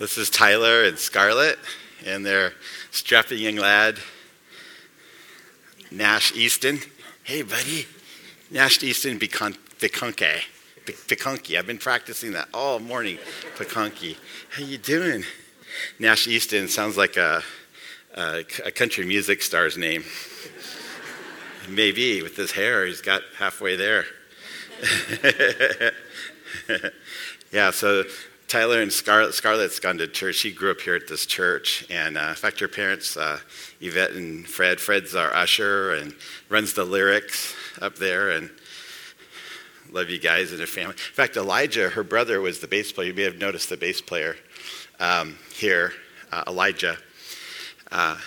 This is Tyler and Scarlett and their strapping young lad, Nash Easton. Hey, buddy. Nash Easton Biconke. Peconky. I've been practicing that all morning. Peconky. How you doing? Nash Easton sounds like a, a, a country music star's name. Maybe with his hair, he's got halfway there. yeah, so Tyler and Scarlett, Scarlett's gone to church. She grew up here at this church. And uh, in fact, her parents, uh, Yvette and Fred, Fred's our usher and runs the lyrics up there. And love you guys and your family. In fact, Elijah, her brother, was the bass player. You may have noticed the bass player um, here, uh, Elijah. Uh,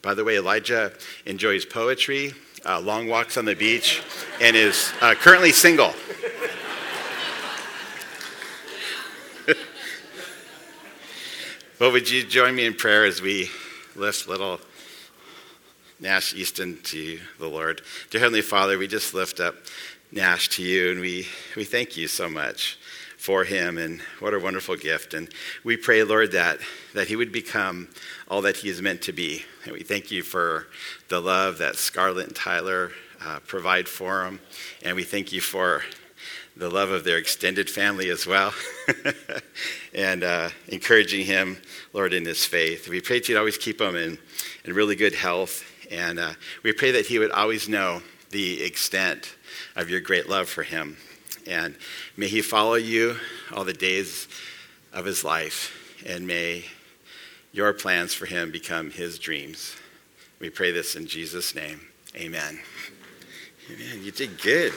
by the way, Elijah enjoys poetry, uh, long walks on the beach, and is uh, currently single. Well, would you join me in prayer as we lift little Nash Easton to the Lord? Dear Heavenly Father, we just lift up Nash to you and we, we thank you so much for him and what a wonderful gift. And we pray, Lord, that, that he would become all that he is meant to be. And we thank you for the love that Scarlett and Tyler uh, provide for him. And we thank you for the love of their extended family as well, and uh, encouraging him, Lord, in his faith. We pray that you'd always keep him in, in really good health, and uh, we pray that he would always know the extent of your great love for him. And may he follow you all the days of his life, and may your plans for him become his dreams. We pray this in Jesus' name. Amen. Amen. You did good.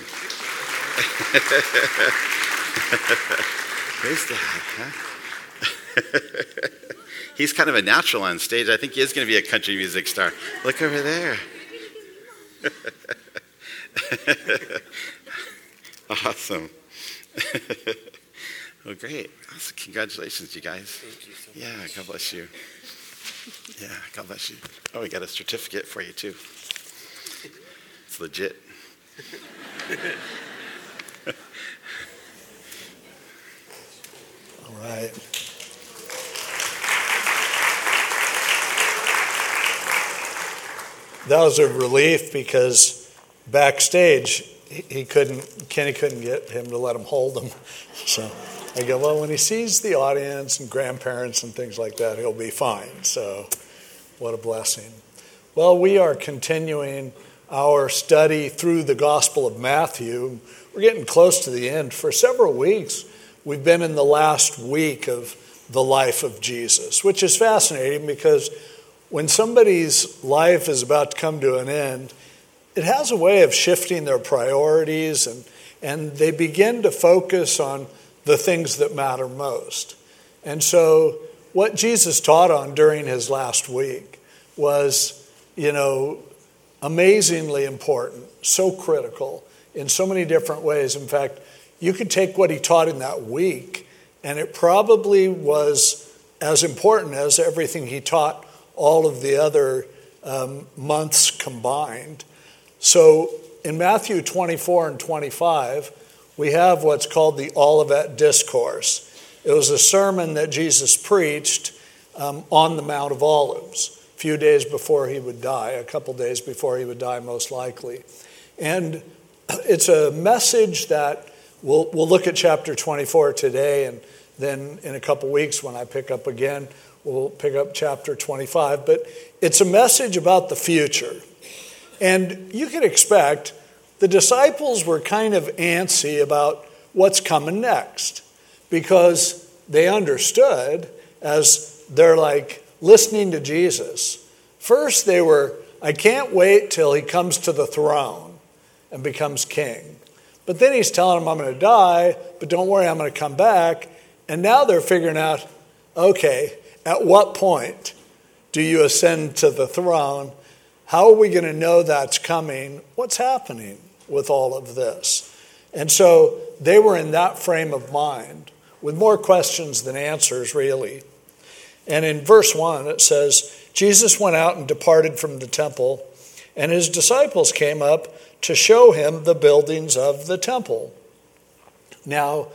Where's that? Huh? He's kind of a natural on stage. I think he is going to be a country music star. Look over there. awesome. well, great. Congratulations, you guys. You so yeah, God bless you. Yeah, God bless you. Oh, we got a certificate for you, too. It's legit. Right. That was a relief because backstage he couldn't Kenny couldn't get him to let him hold him. So I go, well, when he sees the audience and grandparents and things like that, he'll be fine. So what a blessing. Well, we are continuing our study through the Gospel of Matthew. We're getting close to the end. For several weeks, we've been in the last week of the life of Jesus, which is fascinating because when somebody's life is about to come to an end, it has a way of shifting their priorities and, and they begin to focus on the things that matter most. And so, what Jesus taught on during his last week was, you know, amazingly important, so critical in so many different ways. In fact, you could take what he taught in that week, and it probably was as important as everything he taught all of the other um, months combined. So in Matthew 24 and 25, we have what's called the Olivet Discourse. It was a sermon that Jesus preached um, on the Mount of Olives a few days before he would die, a couple days before he would die, most likely. And it's a message that we'll, we'll look at chapter 24 today, and then in a couple weeks when I pick up again, we'll pick up chapter 25. But it's a message about the future. And you can expect the disciples were kind of antsy about what's coming next because they understood as they're like listening to Jesus. First, they were, I can't wait till he comes to the throne and becomes king. But then he's telling them, I'm going to die, but don't worry, I'm going to come back. And now they're figuring out, okay, at what point do you ascend to the throne? How are we going to know that's coming? What's happening with all of this? And so they were in that frame of mind with more questions than answers, really. And in verse 1, it says, Jesus went out and departed from the temple, and his disciples came up to show him the buildings of the temple. Now,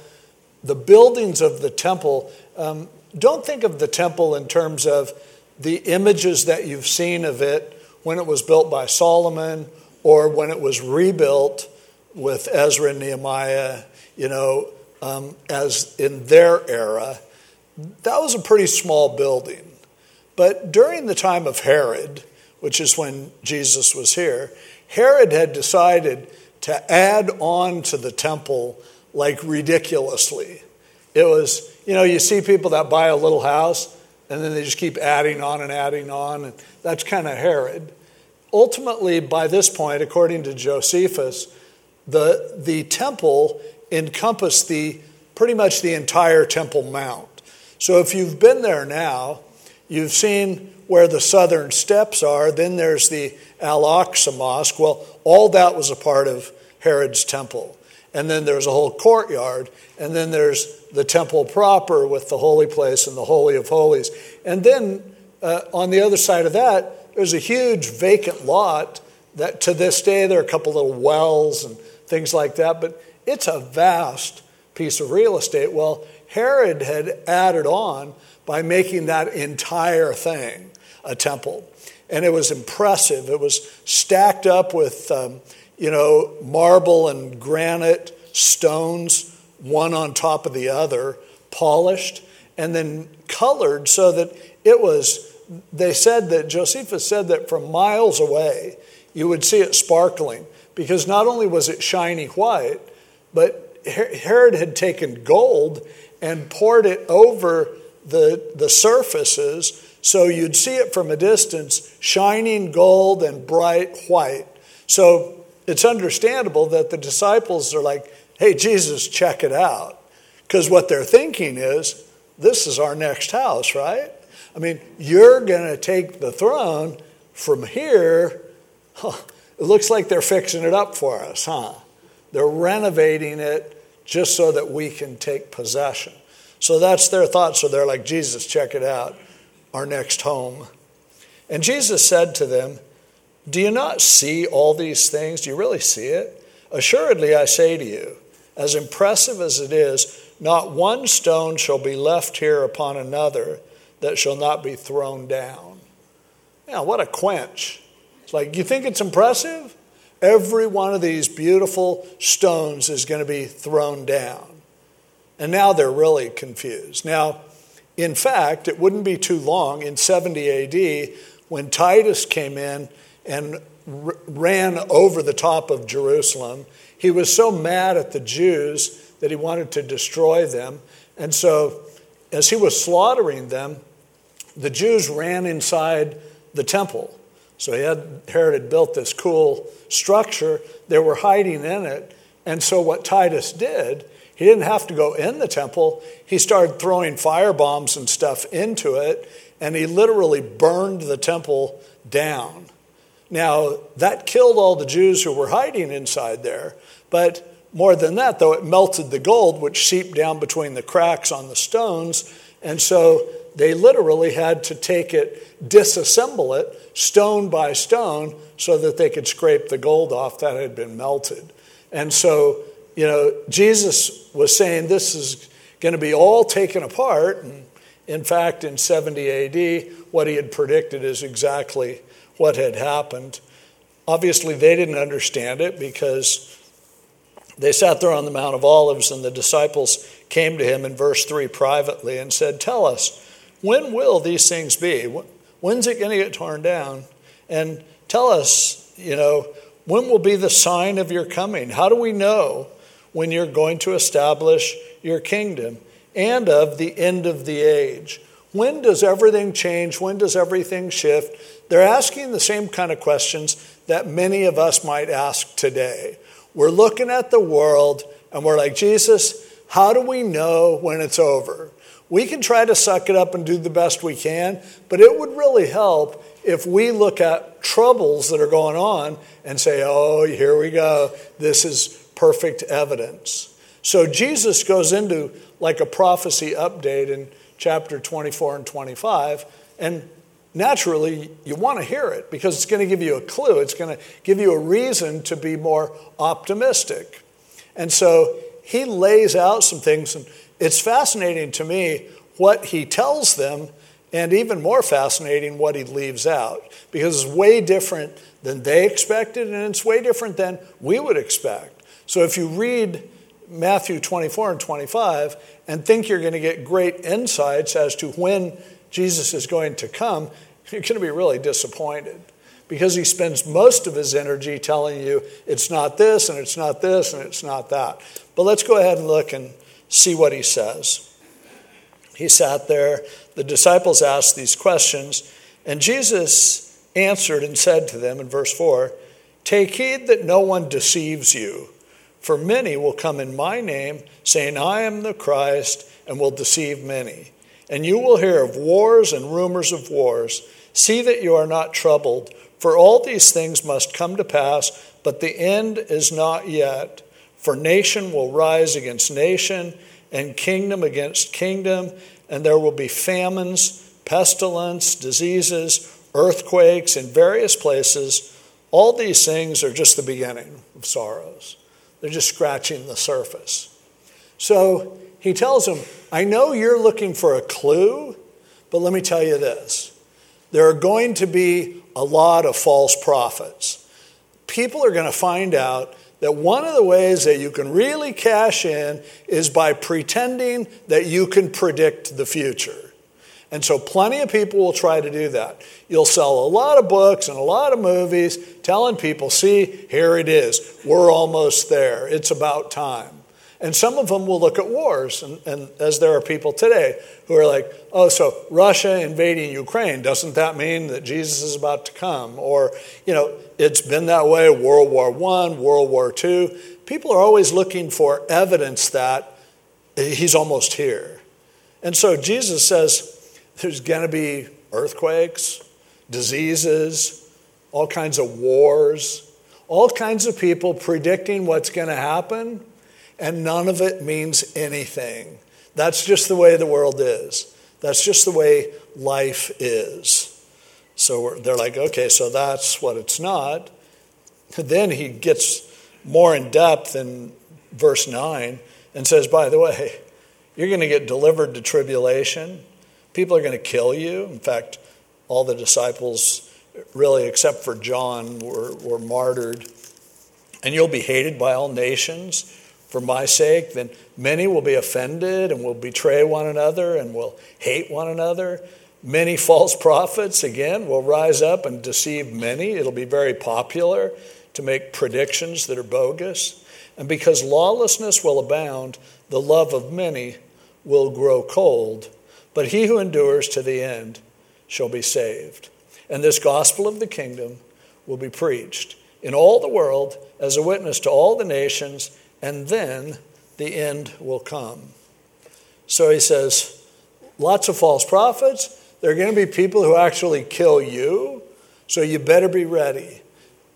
the buildings of the temple, um, don't think of the temple in terms of the images that you've seen of it when it was built by Solomon or when it was rebuilt with Ezra and Nehemiah, you know, um, as in their era. That was a pretty small building. But during the time of Herod, which is when Jesus was here, Herod had decided to add on to the temple like ridiculously. It was, you know, you see people that buy a little house and then they just keep adding on and adding on, and that's kind of Herod. Ultimately, by this point, according to Josephus, the, the temple encompassed the pretty much the entire Temple Mount. So if you've been there now, you've seen where the southern steps are, then there's the Al Aqsa Mosque. Well, all that was a part of Herod's temple. And then there's a whole courtyard, and then there's the temple proper with the holy place and the Holy of Holies. And then uh, on the other side of that, there's a huge vacant lot that to this day there are a couple little wells and things like that, but it's a vast piece of real estate. Well, Herod had added on by making that entire thing a temple. And it was impressive. It was stacked up with, um, you know, marble and granite stones, one on top of the other, polished, and then colored so that it was, they said that, Josephus said that from miles away, you would see it sparkling because not only was it shiny white, but Herod had taken gold and poured it over the, the surfaces so you'd see it from a distance, shining gold and bright white. So it's understandable that the disciples are like, hey, Jesus, check it out. Because what they're thinking is, this is our next house, right? I mean, you're going to take the throne from here. Huh, it looks like they're fixing it up for us, huh? They're renovating it just so that we can take possession. So that's their thought. So they're like, Jesus, check it out, our next home. And Jesus said to them, Do you not see all these things? Do you really see it? Assuredly, I say to you, as impressive as it is, not one stone shall be left here upon another that shall not be thrown down. Now, what a quench. It's like, you think it's impressive? Every one of these beautiful stones is going to be thrown down. And now they're really confused. Now, in fact, it wouldn't be too long in 70 AD when Titus came in and r- ran over the top of Jerusalem. He was so mad at the Jews that he wanted to destroy them. And so, as he was slaughtering them, the Jews ran inside the temple. So he had, Herod had built this cool structure. They were hiding in it. And so what Titus did, he didn't have to go in the temple. He started throwing fire bombs and stuff into it, and he literally burned the temple down. Now, that killed all the Jews who were hiding inside there, but more than that, though, it melted the gold, which seeped down between the cracks on the stones. And so they literally had to take it, disassemble it, stone by stone, so that they could scrape the gold off that had been melted. And so, you know, Jesus was saying this is going to be all taken apart. And in fact, in 70 AD, what he had predicted is exactly what had happened. Obviously, they didn't understand it because they sat there on the Mount of Olives, and the disciples came to him in verse 3 privately and said, Tell us, when will these things be? When's it going to get torn down? And tell us, you know, when will be the sign of your coming? How do we know when you're going to establish your kingdom and of the end of the age? When does everything change? When does everything shift? They're asking the same kind of questions that many of us might ask today. We're looking at the world and we're like, Jesus, how do we know when it's over? We can try to suck it up and do the best we can, but it would really help if we look at troubles that are going on and say, oh, here we go. This is perfect evidence. So Jesus goes into like a prophecy update in chapter 24 and 25, and naturally you want to hear it because it's going to give you a clue. It's going to give you a reason to be more optimistic. And so he lays out some things, and it's fascinating to me what he tells them, and even more fascinating, what he leaves out, because it's way different than they expected, and it's way different than we would expect. So if you read Matthew 24 and 25 and think you're going to get great insights as to when Jesus is going to come, you're going to be really disappointed because he spends most of his energy telling you it's not this and it's not this and it's not that. But let's go ahead and look and see what he says. He sat there, the disciples asked these questions, and Jesus answered and said to them in verse 4 Take heed that no one deceives you, for many will come in my name, saying, I am the Christ, and will deceive many. And you will hear of wars and rumors of wars. See that you are not troubled, for all these things must come to pass, but the end is not yet. For nation will rise against nation, and kingdom against kingdom, and there will be famines, pestilence, diseases, earthquakes in various places. All these things are just the beginning of sorrows. They're just scratching the surface. So he tells them, I know you're looking for a clue, but let me tell you this. There are going to be a lot of false prophets. People are going to find out that one of the ways that you can really cash in is by pretending that you can predict the future. And so, plenty of people will try to do that. You'll sell a lot of books and a lot of movies telling people, see, here it is. We're almost there. It's about time. And some of them will look at wars, and, and, as there are people today who are like, oh, so Russia invading Ukraine, doesn't that mean that Jesus is about to come? Or, you know, it's been that way World War I, World War II. People are always looking for evidence that he's almost here. And so Jesus says there's going to be earthquakes, diseases, all kinds of wars, all kinds of people predicting what's going to happen and none of it means anything. That's just the way the world is. That's just the way life is. So they're like, okay, so that's what it's not. Then he gets more in depth in verse 9 and says, by the way, you're going to get delivered to tribulation. People are going to kill you. In fact, all the disciples, really except for John, were, were martyred. And you'll be hated by all nations for my sake, then many will be offended and will betray one another and will hate one another. Many false prophets, again, will rise up and deceive many. It'll be very popular to make predictions that are bogus. And because lawlessness will abound, the love of many will grow cold. But he who endures to the end shall be saved. And this gospel of the kingdom will be preached in all the world as a witness to all the nations and then the end will come. So he says, lots of false prophets. There are going to be people who actually kill you, so you better be ready.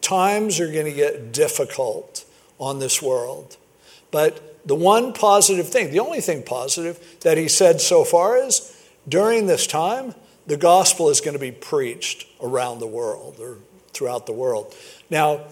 Times are going to get difficult on this world. But the one positive thing, the only thing positive that he said so far is during this time, the gospel is going to be preached around the world or throughout the world. Now,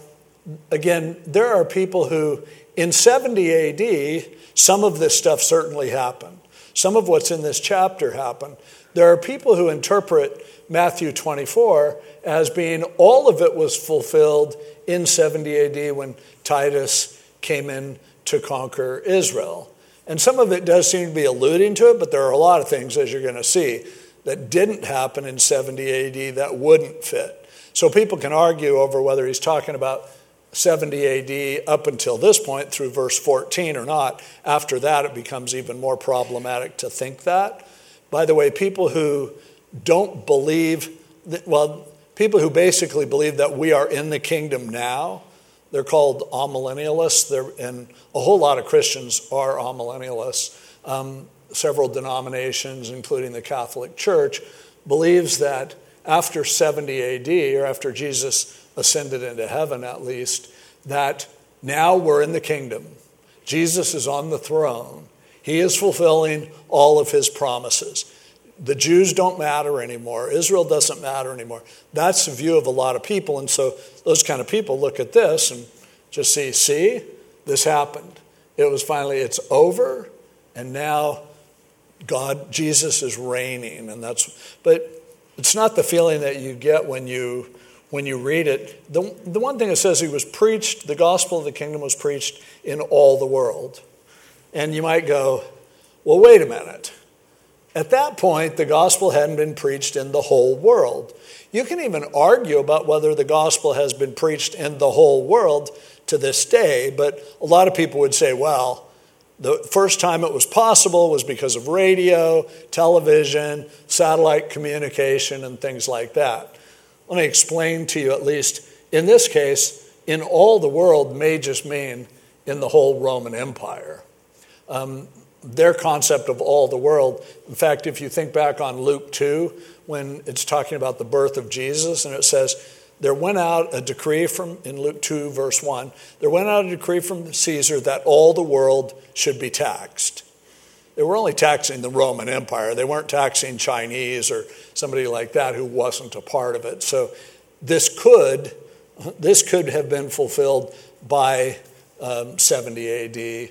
again, there are people who in 70 AD, some of this stuff certainly happened. Some of what's in this chapter happened. There are people who interpret Matthew 24 as being all of it was fulfilled in 70 AD when Titus came in to conquer Israel. And some of it does seem to be alluding to it, but there are a lot of things, as you're going to see, that didn't happen in 70 AD that wouldn't fit. So people can argue over whether he's talking about 70 AD up until this point through verse 14 or not. After that, it becomes even more problematic to think that. By the way, people who don't believe, that, well, people who basically believe that we are in the kingdom now, they're called amillennialists, they're, and a whole lot of Christians are amillennialists. Um, several denominations, including the Catholic Church, believes that after 70 AD, or after Jesus ascended into heaven at least, that now we're in the kingdom. Jesus is on the throne. He is fulfilling all of his promises. The Jews don't matter anymore. Israel doesn't matter anymore. That's the view of a lot of people. And so those kind of people look at this and just see, see, this happened. It was finally, it's over, and now God, Jesus is reigning, and that's, but it's not the feeling that you get when you when you read it. The, the one thing it says he was preached, the gospel of the kingdom was preached in all the world. And you might go, well, wait a minute. At that point, the gospel hadn't been preached in the whole world. You can even argue about whether the gospel has been preached in the whole world to this day, but a lot of people would say, well, the first time it was possible was because of radio, television, satellite communication, and things like that. Let me explain to you, at least in this case, in all the world may just mean in the whole Roman Empire. Um, their concept of all the world. In fact, if you think back on Luke 2, when it's talking about the birth of Jesus, and it says, there went out a decree from, in Luke 2, verse 1, there went out a decree from Caesar that all the world should be taxed. They were only taxing the Roman Empire. They weren't taxing Chinese or somebody like that who wasn't a part of it. So this could, this could have been fulfilled by um, 70 AD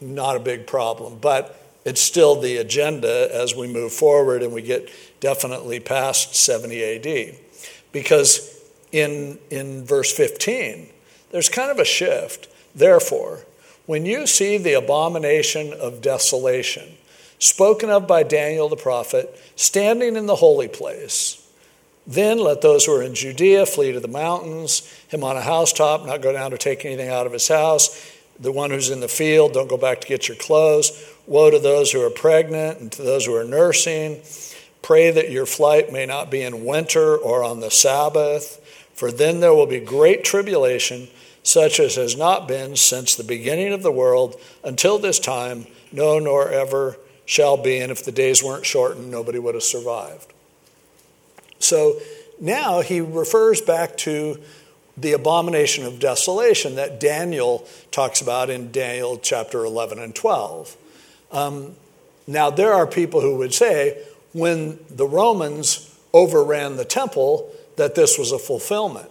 not a big problem. But it's still the agenda as we move forward and we get definitely past 70 AD. Because in, in verse 15, there's kind of a shift. Therefore, when you see the abomination of desolation, spoken of by Daniel the prophet, standing in the holy place, then let those who are in Judea flee to the mountains, him on a housetop, not go down to take anything out of his house the one who's in the field, don't go back to get your clothes. Woe to those who are pregnant and to those who are nursing. Pray that your flight may not be in winter or on the Sabbath, for then there will be great tribulation, such as has not been since the beginning of the world until this time, no, nor ever shall be. And if the days weren't shortened, nobody would have survived. So now he refers back to the abomination of desolation that Daniel talks about in Daniel chapter 11 and 12. Um, now, there are people who would say when the Romans overran the temple that this was a fulfillment.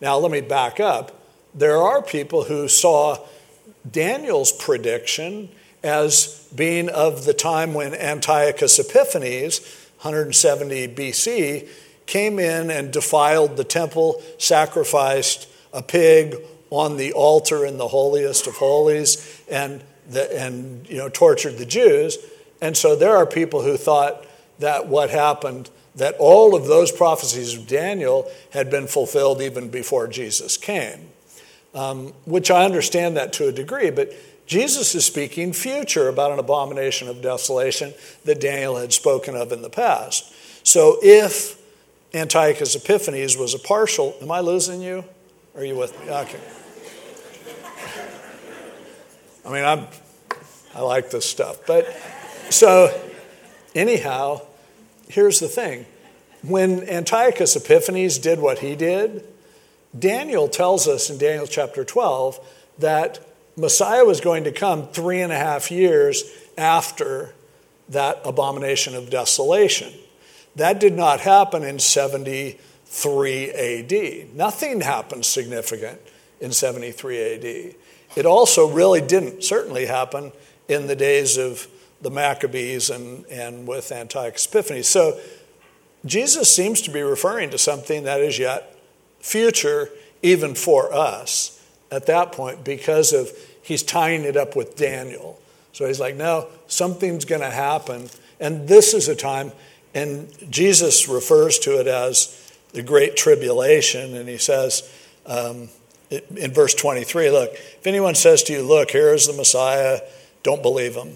Now, let me back up. There are people who saw Daniel's prediction as being of the time when Antiochus Epiphanes, 170 BC, came in and defiled the temple, sacrificed a pig on the altar in the holiest of holies, and, the, and you know, tortured the Jews. And so there are people who thought that what happened, that all of those prophecies of Daniel had been fulfilled even before Jesus came, um, which I understand that to a degree, but Jesus is speaking future about an abomination of desolation that Daniel had spoken of in the past. So if Antiochus Epiphanes was a partial. Am I losing you? Are you with me? Okay. I mean, I'm, I like this stuff. But so, anyhow, here's the thing. When Antiochus Epiphanes did what he did, Daniel tells us in Daniel chapter 12 that Messiah was going to come three and a half years after that abomination of desolation. That did not happen in 73 AD. Nothing happened significant in 73 AD. It also really didn't certainly happen in the days of the Maccabees and, and with Antiochus Epiphanes. So Jesus seems to be referring to something that is yet future, even for us at that point, because of he's tying it up with Daniel. So he's like, no, something's going to happen. And this is a time and Jesus refers to it as the Great Tribulation, and he says um, in verse 23 look, if anyone says to you, Look, here is the Messiah, don't believe him.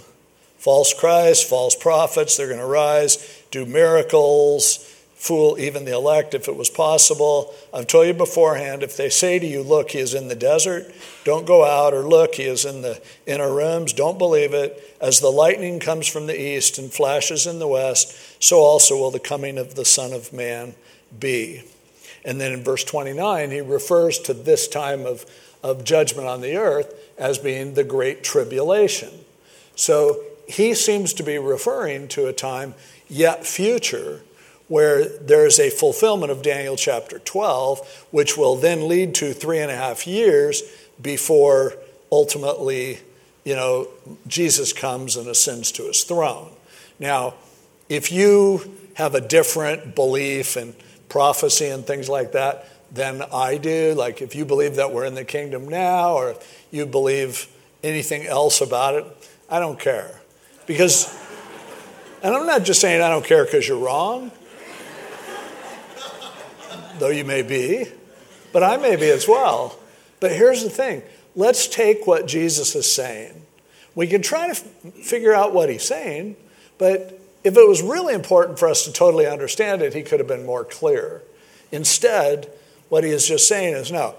False Christ, false prophets, they're going to rise, do miracles, fool even the elect if it was possible. I've told you beforehand if they say to you, Look, he is in the desert, don't go out, or Look, he is in the inner rooms, don't believe it. As the lightning comes from the east and flashes in the west, so also will the coming of the Son of Man be. And then in verse 29, he refers to this time of, of judgment on the earth as being the Great Tribulation. So he seems to be referring to a time yet future where there's a fulfillment of Daniel chapter 12, which will then lead to three and a half years before ultimately, you know, Jesus comes and ascends to his throne. Now, if you have a different belief and prophecy and things like that than I do, like if you believe that we're in the kingdom now or you believe anything else about it, I don't care. Because, and I'm not just saying I don't care because you're wrong, though you may be, but I may be as well. But here's the thing let's take what Jesus is saying. We can try to f- figure out what he's saying, but if it was really important for us to totally understand it, he could have been more clear. Instead, what he is just saying is no,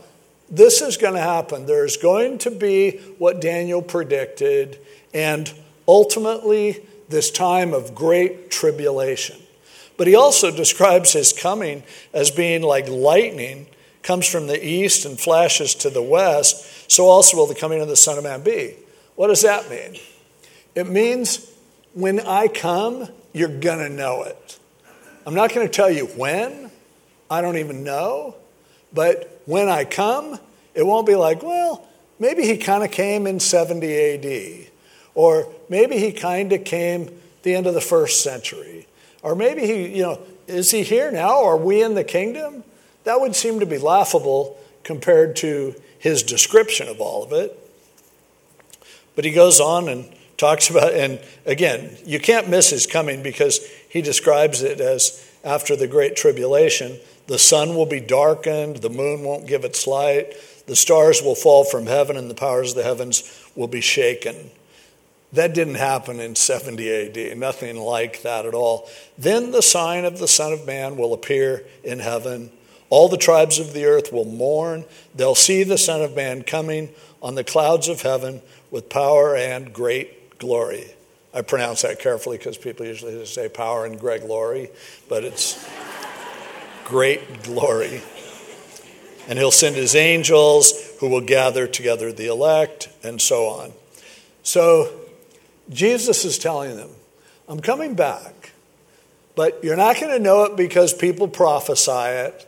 this is going to happen. There's going to be what Daniel predicted, and ultimately, this time of great tribulation. But he also describes his coming as being like lightning comes from the east and flashes to the west, so also will the coming of the Son of Man be. What does that mean? It means when I come, you're going to know it. I'm not going to tell you when, I don't even know, but when I come, it won't be like, well, maybe he kind of came in 70 AD, or maybe he kind of came the end of the first century, or maybe he, you know, is he here now? Are we in the kingdom? That would seem to be laughable compared to his description of all of it. But he goes on and talks about, and again, you can't miss his coming because he describes it as after the Great Tribulation, the sun will be darkened, the moon won't give its light, the stars will fall from heaven, and the powers of the heavens will be shaken. That didn't happen in 70 AD, nothing like that at all. Then the sign of the Son of Man will appear in heaven all the tribes of the earth will mourn. They'll see the Son of Man coming on the clouds of heaven with power and great glory. I pronounce that carefully because people usually just say power and great glory, but it's great glory. And he'll send his angels who will gather together the elect, and so on. So Jesus is telling them, I'm coming back, but you're not going to know it because people prophesy it.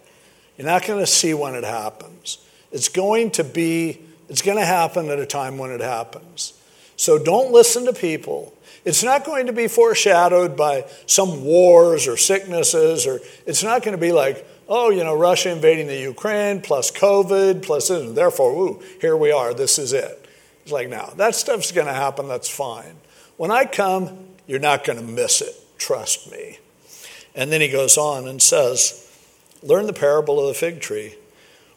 You're not going to see when it happens. It's going to be, it's going to happen at a time when it happens. So don't listen to people. It's not going to be foreshadowed by some wars or sicknesses, or it's not going to be like, oh, you know, Russia invading the Ukraine plus COVID and therefore, ooh, here we are, this is it. It's like, now, that stuff's going to happen, that's fine. When I come, you're not going to miss it, trust me. And then he goes on and says, Learn the parable of the fig tree.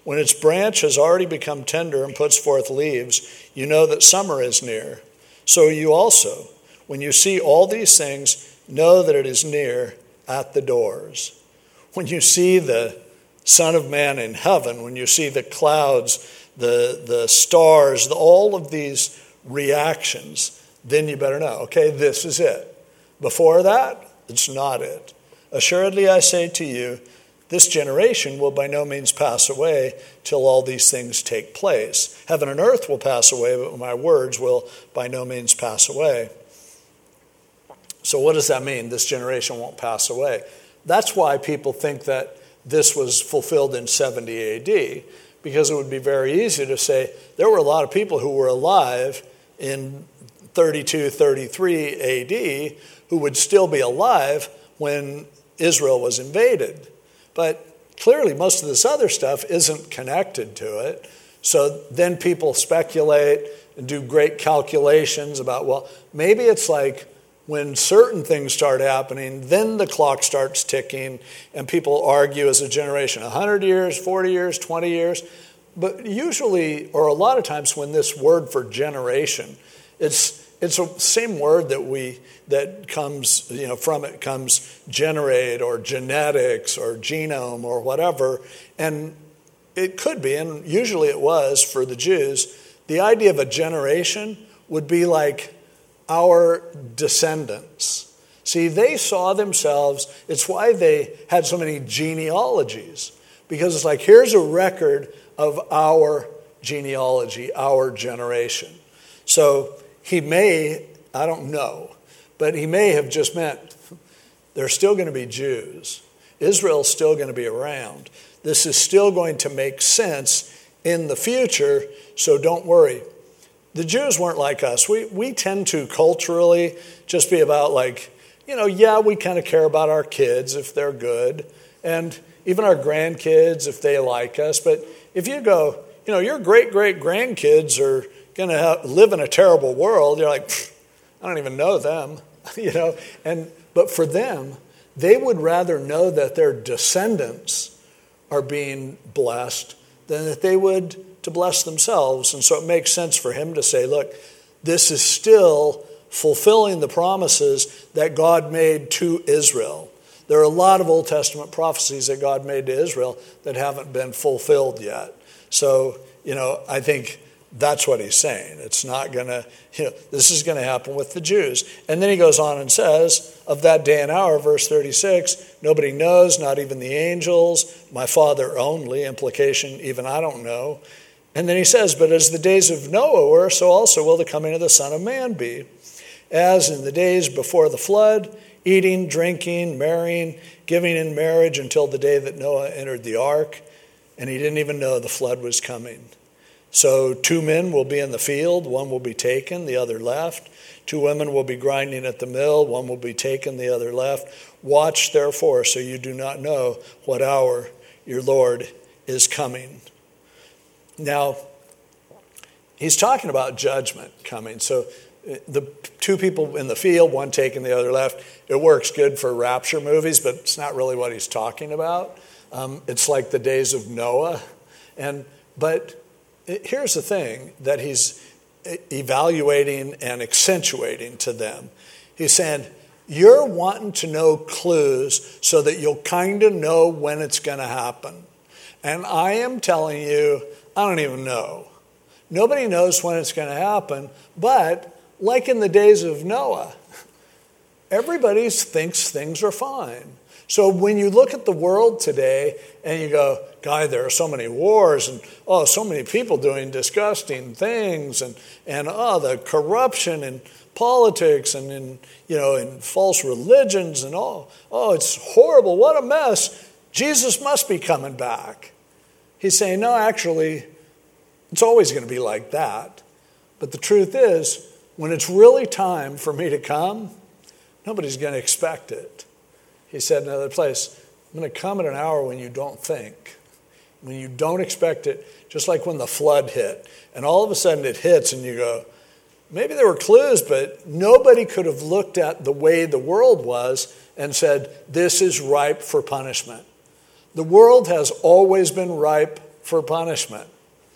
When its branch has already become tender and puts forth leaves, you know that summer is near. So you also, when you see all these things, know that it is near at the doors. When you see the Son of Man in heaven, when you see the clouds, the, the stars, the, all of these reactions, then you better know, okay, this is it. Before that, it's not it. Assuredly, I say to you, this generation will by no means pass away till all these things take place. Heaven and earth will pass away, but my words will by no means pass away. So, what does that mean? This generation won't pass away. That's why people think that this was fulfilled in 70 AD, because it would be very easy to say there were a lot of people who were alive in 32, 33 AD who would still be alive when Israel was invaded. But clearly, most of this other stuff isn't connected to it. So then people speculate and do great calculations about, well, maybe it's like when certain things start happening, then the clock starts ticking, and people argue as a generation 100 years, 40 years, 20 years. But usually, or a lot of times, when this word for generation, it's it's the same word that we that comes you know from it comes generate or genetics or genome or whatever. And it could be and usually it was for the jews the idea of a generation would be like our descendants. See they saw themselves it's why they had so many genealogies because it's like here's a record of our genealogy our generation. So he may, I don't know, but he may have just meant there's still going to be Jews. Israel's still going to be around. This is still going to make sense in the future, so don't worry. The Jews weren't like us. We, we tend to culturally just be about like, you know, yeah, we kind of care about our kids if they're good, and even our grandkids if they like us. But if you go, you know, your great great grandkids are going to live in a terrible world, you're like, I don't even know them, you know. And but for them, they would rather know that their descendants are being blessed than that they would to bless themselves. And so it makes sense for him to say, look, this is still fulfilling the promises that God made to Israel. There are a lot of Old Testament prophecies that God made to Israel that haven't been fulfilled yet. So, you know, I think that's what he's saying. It's not going to, you know, this is going to happen with the Jews. And then he goes on and says, of that day and hour, verse 36, nobody knows, not even the angels, my Father only, implication, even I don't know. And then he says, But as the days of Noah were, so also will the coming of the Son of Man be. As in the days before the flood, eating, drinking, marrying, giving in marriage until the day that Noah entered the ark, and he didn't even know the flood was coming. So, two men will be in the field, one will be taken, the other left. Two women will be grinding at the mill, one will be taken, the other left. Watch therefore, so you do not know what hour your Lord is coming. Now, he's talking about judgment coming. So, the two people in the field, one taking the other left, it works good for rapture movies, but it's not really what he's talking about. Um, it's like the days of Noah. And, but here's the thing that he's evaluating and accentuating to them. He's saying, You're wanting to know clues so that you'll kind of know when it's going to happen. And I am telling you, I don't even know. Nobody knows when it's going to happen, but like in the days of Noah, everybody thinks things are fine. So when you look at the world today and you go, "Guy, there are so many wars and oh, so many people doing disgusting things and and oh, the corruption in politics and in you know in false religions and all, oh, it's horrible. What a mess. Jesus must be coming back." He's saying, "No, actually, it's always going to be like that." But the truth is, when it's really time for me to come, nobody's going to expect it. He said in another place, I'm going to come at an hour when you don't think, when you don't expect it, just like when the flood hit. And all of a sudden it hits, and you go, maybe there were clues, but nobody could have looked at the way the world was and said, this is ripe for punishment. The world has always been ripe for punishment.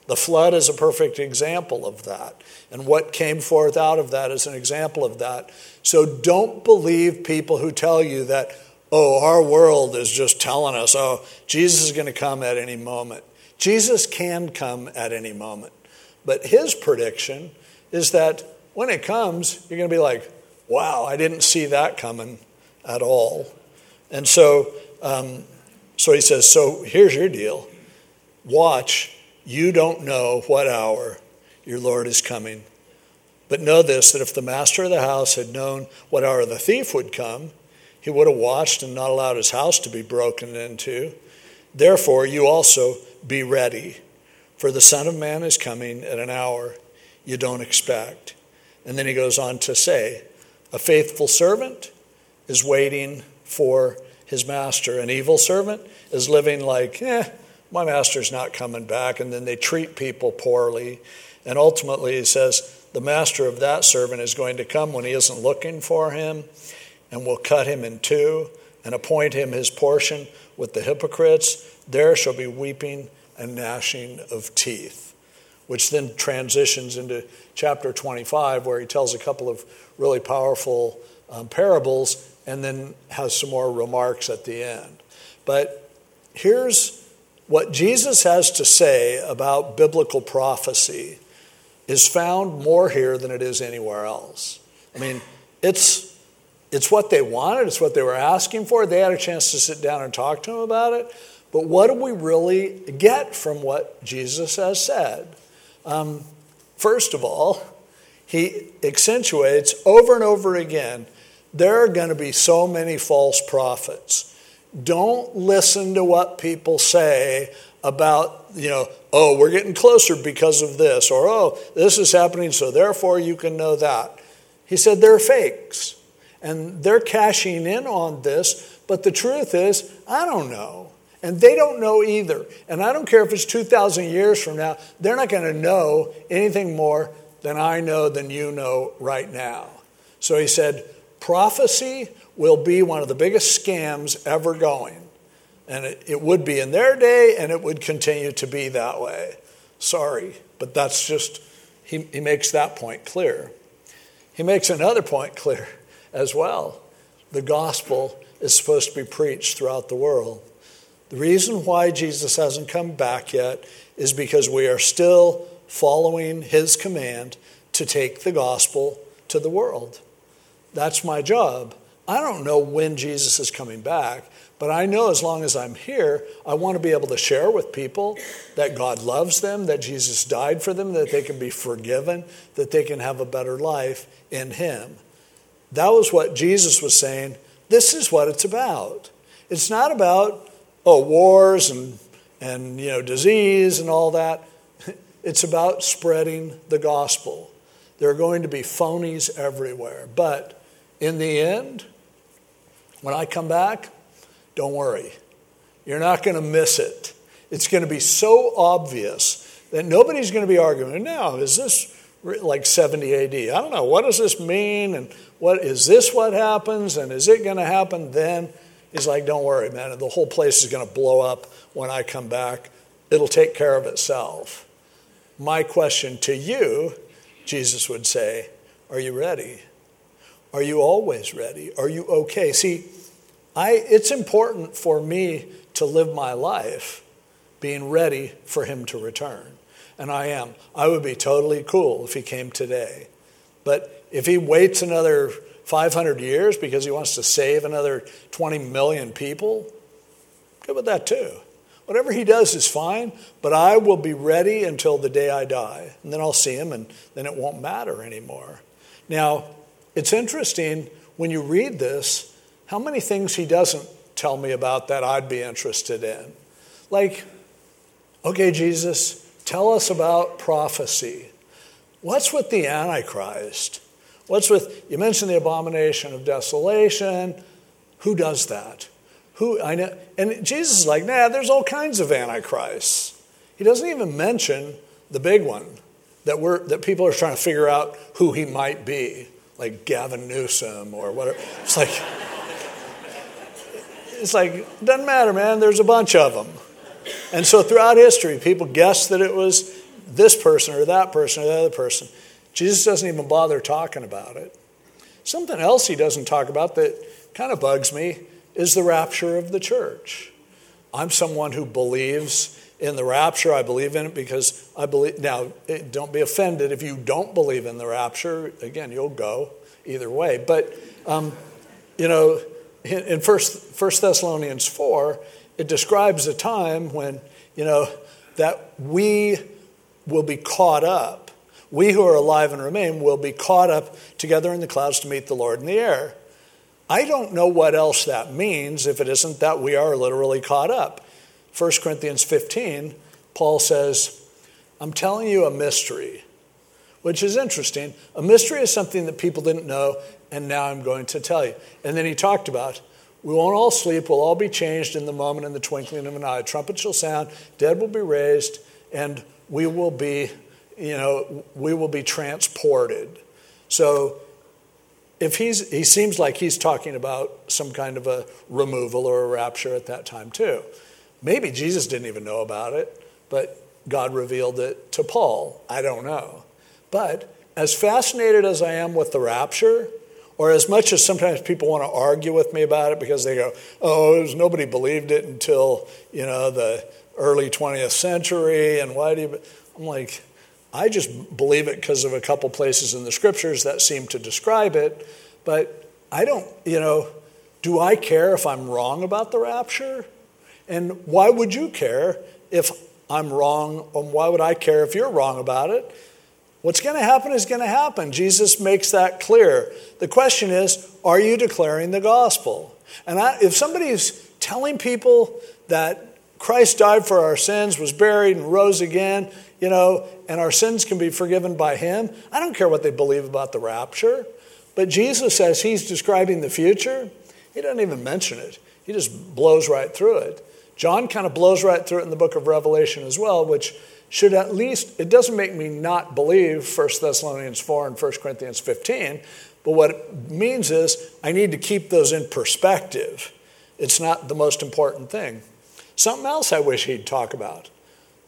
The flood is a perfect example of that. And what came forth out of that is an example of that. So don't believe people who tell you that, oh, our world is just telling us, oh, Jesus is going to come at any moment. Jesus can come at any moment. But his prediction is that when it comes, you're going to be like, wow, I didn't see that coming at all. And so, um, so he says, so here's your deal watch you don't know what hour your Lord is coming. But know this that if the master of the house had known what hour the thief would come, he would have watched and not allowed his house to be broken into. Therefore, you also be ready, for the Son of Man is coming at an hour you don't expect. And then he goes on to say, A faithful servant is waiting for his master. An evil servant is living like, eh, my master's not coming back. And then they treat people poorly. And ultimately, he says, the master of that servant is going to come when he isn't looking for him and will cut him in two and appoint him his portion with the hypocrites. There shall be weeping and gnashing of teeth. Which then transitions into chapter 25, where he tells a couple of really powerful um, parables and then has some more remarks at the end. But here's what Jesus has to say about biblical prophecy is found more here than it is anywhere else. I mean, it's, it's what they wanted, it's what they were asking for. They had a chance to sit down and talk to him about it. But what do we really get from what Jesus has said? Um, first of all, he accentuates over and over again there are going to be so many false prophets. Don't listen to what people say about, you know, oh, we're getting closer because of this, or oh, this is happening, so therefore you can know that. He said they're fakes. And they're cashing in on this, but the truth is, I don't know. And they don't know either. And I don't care if it's 2,000 years from now, they're not going to know anything more than I know, than you know right now. So he said, prophecy will be one of the biggest scams ever going. And it, it would be in their day, and it would continue to be that way. Sorry, but that's just, he, he makes that point clear. He makes another point clear as well. The gospel is supposed to be preached throughout the world. The reason why Jesus hasn't come back yet is because we are still following his command to take the gospel to the world. That's my job. I don't know when Jesus is coming back, but I know as long as I'm here, I want to be able to share with people that God loves them, that Jesus died for them, that they can be forgiven, that they can have a better life in Him. That was what Jesus was saying. This is what it's about. It's not about, oh, wars and, and you know, disease and all that. It's about spreading the gospel. There are going to be phonies everywhere. But in the end, when I come back, don't worry. You're not going to miss it. It's going to be so obvious that nobody's going to be arguing, now, is this like 70 AD? I don't know. What does this mean? And what is this what happens? And is it going to happen then? He's like, don't worry, man. The whole place is going to blow up when I come back. It'll take care of itself. My question to you, Jesus would say, are you ready? Are you always ready? Are you okay? See, I, it's important for me to live my life being ready for him to return. And I am. I would be totally cool if he came today. But if he waits another 500 years because he wants to save another 20 million people, good with that too. Whatever he does is fine, but I will be ready until the day I die. And then I'll see him, and then it won't matter anymore. Now, it's interesting when you read this how many things he doesn't tell me about that I'd be interested in? Like, okay, Jesus, tell us about prophecy. What's with the Antichrist? What's with, you mentioned the abomination of desolation. Who does that? Who, I know, and Jesus is like, nah, there's all kinds of Antichrists. He doesn't even mention the big one that, we're, that people are trying to figure out who he might be, like Gavin Newsom or whatever. It's like, it's like, doesn't matter, man, there's a bunch of them. And so throughout history, people guessed that it was this person or that person or the other person. Jesus doesn't even bother talking about it. Something else he doesn't talk about that kind of bugs me is the rapture of the church. I'm someone who believes in the rapture. I believe in it because I believe. Now, don't be offended if you don't believe in the rapture. Again, you'll go either way. But, um, you know, in First, First Thessalonians 4, it describes a time when, you know, that we will be caught up. We who are alive and remain will be caught up together in the clouds to meet the Lord in the air. I don't know what else that means if it isn't that we are literally caught up. 1 Corinthians 15, Paul says, I'm telling you a mystery, which is interesting. A mystery is something that people didn't know, and now I'm going to tell you. And then he talked about, we won't all sleep, we'll all be changed in the moment, in the twinkling of an eye. Trumpet shall sound, dead will be raised, and we will be, you know, we will be transported. So if he's, he seems like he's talking about some kind of a removal or a rapture at that time too. Maybe Jesus didn't even know about it, but God revealed it to Paul. I don't know. But as fascinated as I am with the rapture, or as much as sometimes people want to argue with me about it because they go, oh, was, nobody believed it until, you know, the early 20th century, and why do you... I'm like, I just believe it because of a couple places in the scriptures that seem to describe it, but I don't, you know, do I care if I'm wrong about the rapture? And why would you care if I'm wrong? And why would I care if you're wrong about it? What's going to happen is going to happen. Jesus makes that clear. The question is, are you declaring the gospel? And I, if somebody's telling people that Christ died for our sins, was buried, and rose again, you know, and our sins can be forgiven by him. I don't care what they believe about the rapture. But Jesus, as he's describing the future, he doesn't even mention it. He just blows right through it. John kind of blows right through it in the book of Revelation as well, which should at least, it doesn't make me not believe 1 Thessalonians 4 and 1 Corinthians 15, but what it means is I need to keep those in perspective. It's not the most important thing. Something else I wish he'd talk about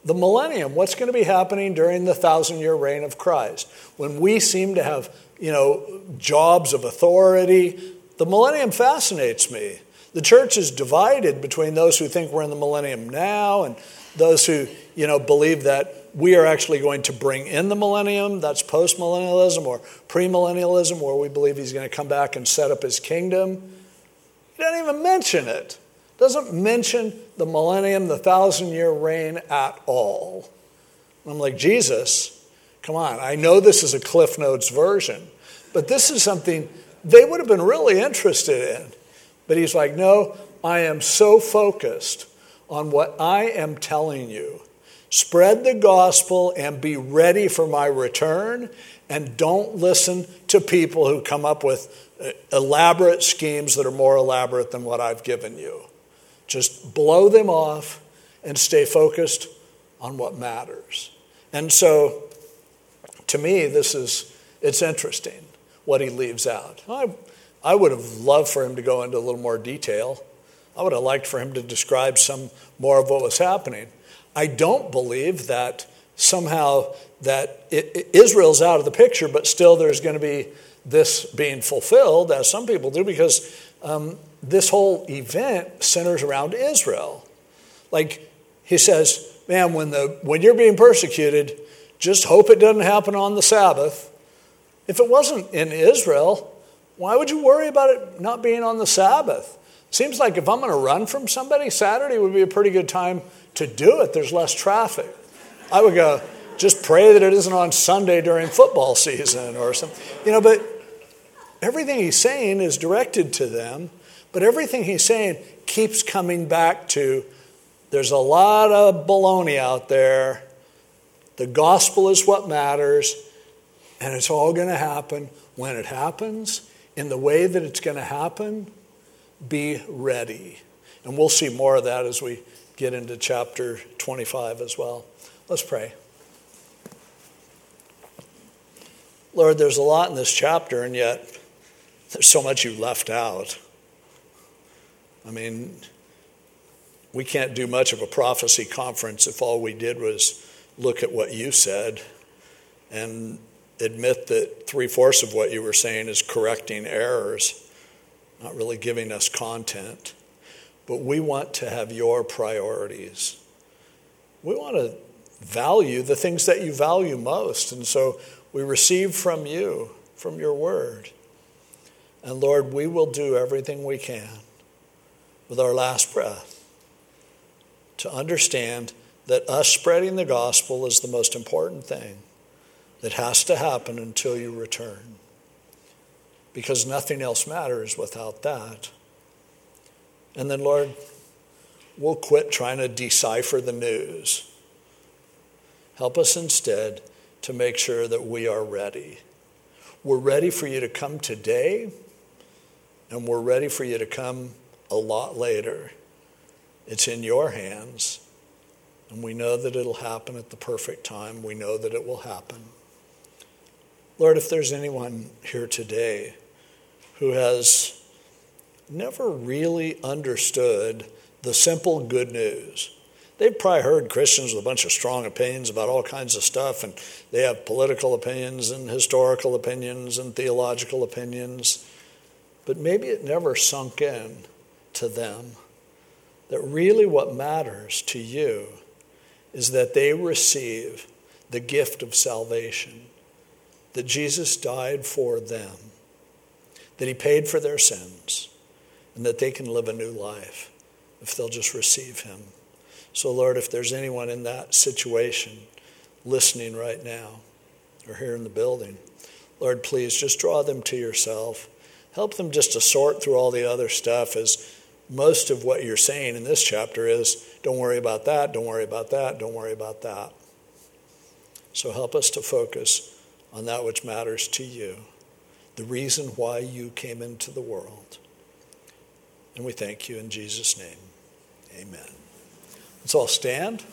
the millennium. What's going to be happening during the thousand year reign of Christ? When we seem to have, you know, jobs of authority, the millennium fascinates me. The church is divided between those who think we're in the millennium now and those who, you know, believe that we are actually going to bring in the millennium. That's postmillennialism or premillennialism, where we believe he's going to come back and set up his kingdom. He doesn't even mention it. Doesn't mention the millennium, the thousand year reign at all. I'm like, Jesus, come on. I know this is a Cliff Notes version, but this is something they would have been really interested in. But he's like, no, I am so focused on what I am telling you. Spread the gospel and be ready for my return. And don't listen to people who come up with uh, elaborate schemes that are more elaborate than what I've given you. Just blow them off and stay focused on what matters. And so, to me, this is it's interesting what he leaves out. I would have loved for him to go into a little more detail. I would have liked for him to describe some more of what was happening. I don't believe that somehow that it, it, Israel's out of the picture, but still there's going to be this being fulfilled, as some people do, because um, this whole event centers around Israel. Like he says, man, when, the, when you're being persecuted, just hope it doesn't happen on the Sabbath. If it wasn't in Israel, why would you worry about it not being on the Sabbath? Seems like if I'm going to run from somebody, Saturday would be a pretty good time to do it. There's less traffic. I would go, just pray that it isn't on Sunday during football season or something. You know, but everything he's saying is directed to them, but everything he's saying keeps coming back to there's a lot of baloney out there. The gospel is what matters, and it's all going to happen when it happens in the way that it's going to happen, be ready. And we'll see more of that as we get into chapter 25 as well. Let's pray. Lord, there's a lot in this chapter, and yet there's so much you left out. I mean, we can't do much of a prophecy conference if all we did was look at what you said and admit that three fourths of what you were saying is correcting errors, not really giving us content. But we want to have your priorities. We want to value the things that you value most. And so we receive from you, from your word. And Lord, we will do everything we can with our last breath to understand that us spreading the gospel is the most important thing that has to happen until you return. Because nothing else matters without that. And then, Lord, we'll quit trying to decipher the news. Help us instead to make sure that we are ready. We're ready for you to come today, and we're ready for you to come a lot later. It's in your hands, and we know that it'll happen at the perfect time. We know that it will happen. Lord, if there's anyone here today who has never really understood the simple good news, they've probably heard Christians with a bunch of strong opinions about all kinds of stuff, and they have political opinions and historical opinions and theological opinions, but maybe it never sunk in to them that really what matters to you is that they receive the gift of salvation that Jesus died for them, that he paid for their sins, and that they can live a new life if they'll just receive him. So, Lord, if there's anyone in that situation listening right now or here in the building, Lord, please just draw them to yourself. Help them just to sort through all the other stuff as most of what you're saying in this chapter is don't worry about that, don't worry about that, don't worry about that. So help us to focus on that which matters to you. the reason why you came into the world. And we thank you in Jesus' name. Amen. Let's all stand.